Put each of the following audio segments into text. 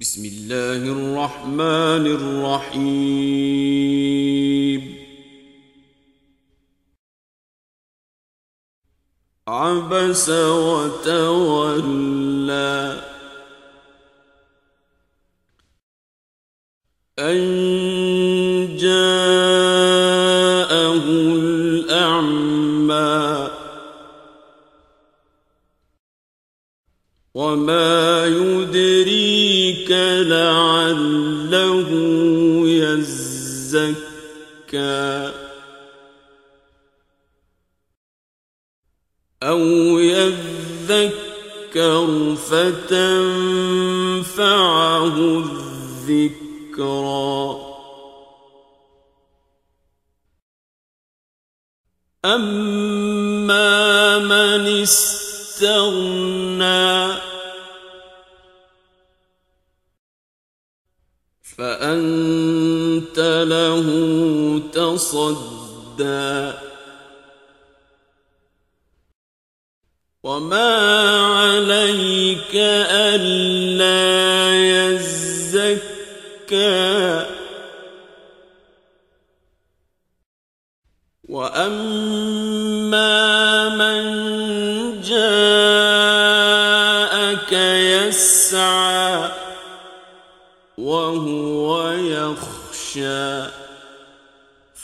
بسم الله الرحمن الرحيم. عبس وتولى أن جاءه الأعمى وما يدريك لعله يزكى. أو يذكر فتنفعه الذكرى. أما من استغنى فأنت له تصدى. وما عليك ألا يزكى. وأما من جاءك يسعى وهو يخشى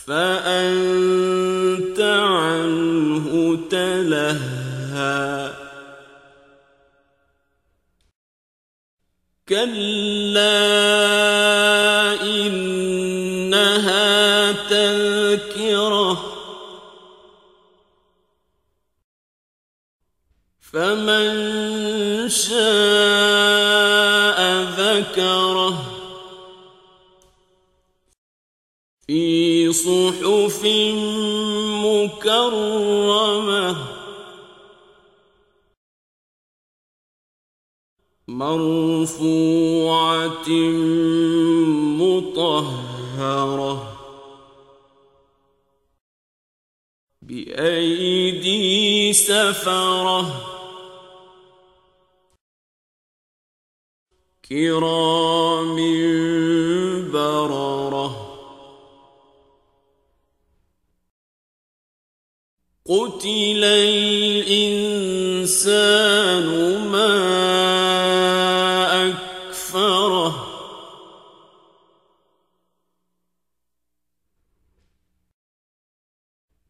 فأنت عنه تلهى. كلا إنها تذكرة فمن شاء ذكره. صحف مكرمة. مرفوعة مطهرة. بأيدي سفرة. كرام قتل الإنسان ما أكفره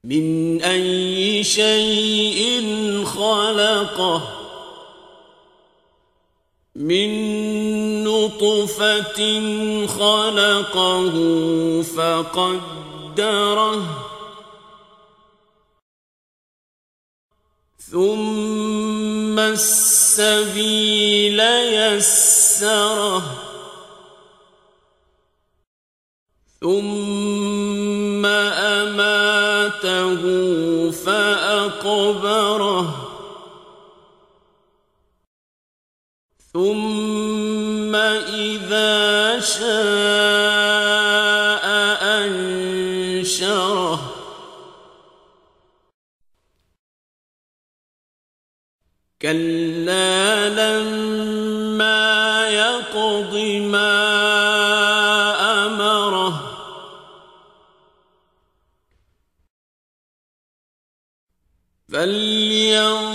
من أي شيء خلقه من نطفة خلقه فقدره ثم السبيل يسره. ثم أماته فأقبره. ثم إذا شاء كلا لما يقض ما أمره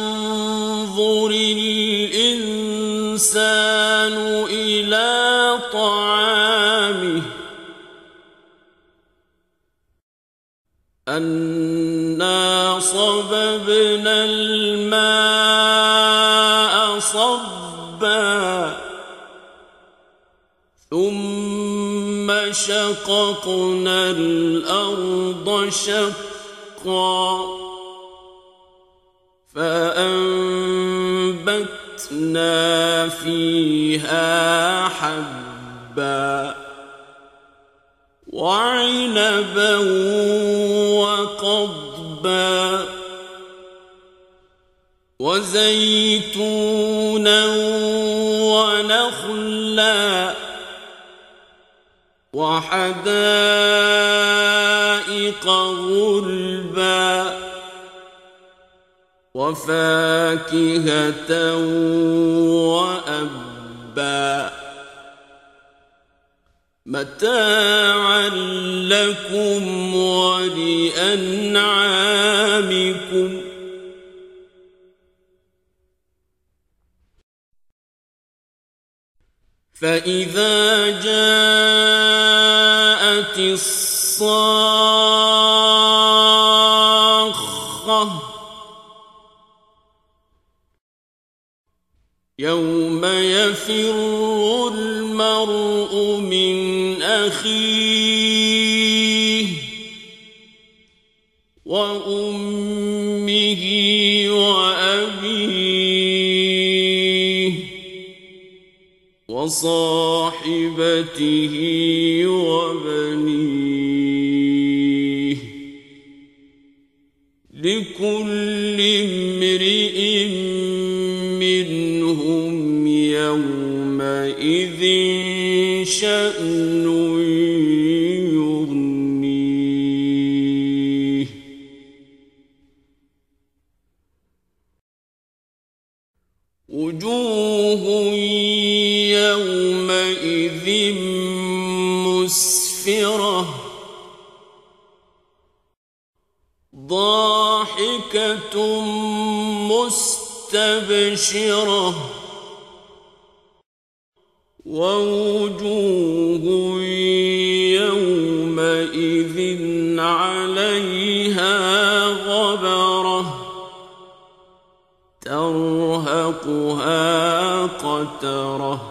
فلينظر الإنسان إلى طعامه أنا صببنا الماء ثم شققنا الأرض شقا فأنبتنا فيها حبا وعنبا وقضبا وزيتونا ونخلا وحدائق غلبا وفاكهة وأبا متاعا لكم ولأنعامكم فإذا جاءت الصاخة يوم يفر المرء من أخيه وأمه وصاحبته وبنيه. لكل امرئ منهم يومئذ شأن يغنيه. وجوه يومئذ مسفرة. ضاحكة مستبشرة. ووجوه يومئذ عليها غبرة. ترهقها قترة.